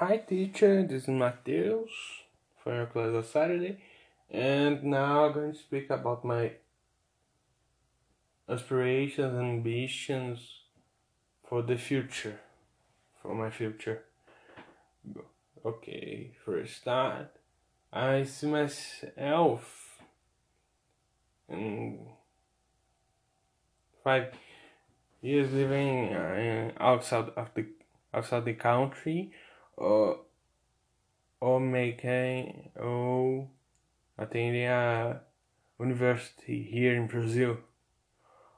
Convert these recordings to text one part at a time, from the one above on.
Hi teacher, this is Mateus for your class on Saturday. And now I'm going to speak about my aspirations and ambitions for the future, for my future. Okay, first start, I see myself in five years living uh, outside of the outside the country making ou attending a university here in Brazil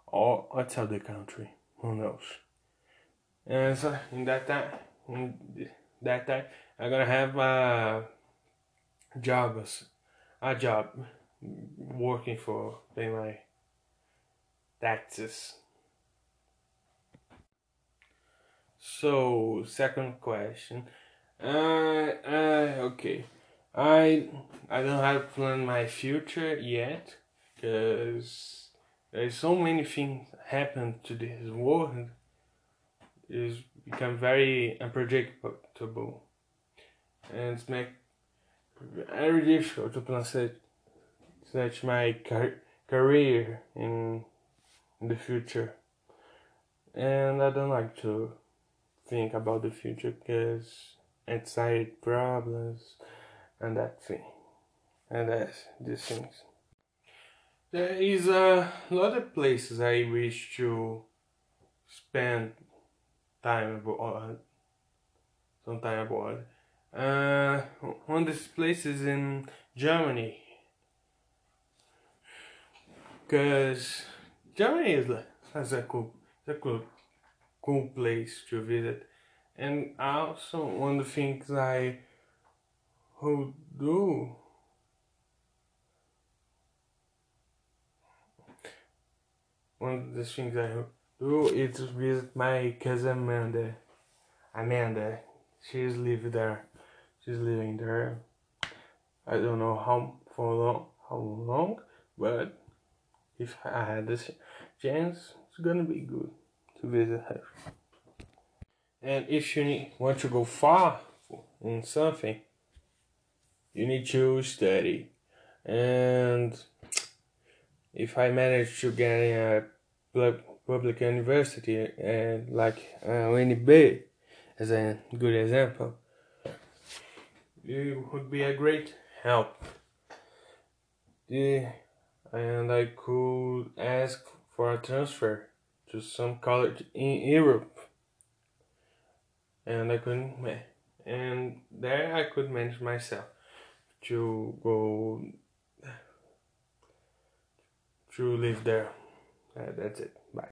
or outside the country. Who knows? And so in that time, in that time, I'm gonna have a job, as, a job working for pay my taxes. So second question. Uh, uh, okay. I I don't have planned my future yet, cause there's so many things happen to this world. It's become very unpredictable, and it's make very difficult to plan such, such my car career in, in the future. And I don't like to think about the future because anxiety problems and that thing and that's these things. There is a lot of places i wish to spend time abroad some time abroad uh, one of these places in germany. Because germany is has a cool, a cool, cool place to visit and also one of the things I would do one of the things I do is visit my cousin Amanda. Amanda, she's living there. She's living there. I don't know how for long, how long, but if I had this chance, it's gonna be good to visit her. And if you need, want to go far in something, you need to study. And if I manage to get a public university, and like uh, UNB as a good example, it would be a great help. And I could ask for a transfer to some college in Europe and I couldn't and there I could manage myself to go to live there. Uh, that's it. Bye.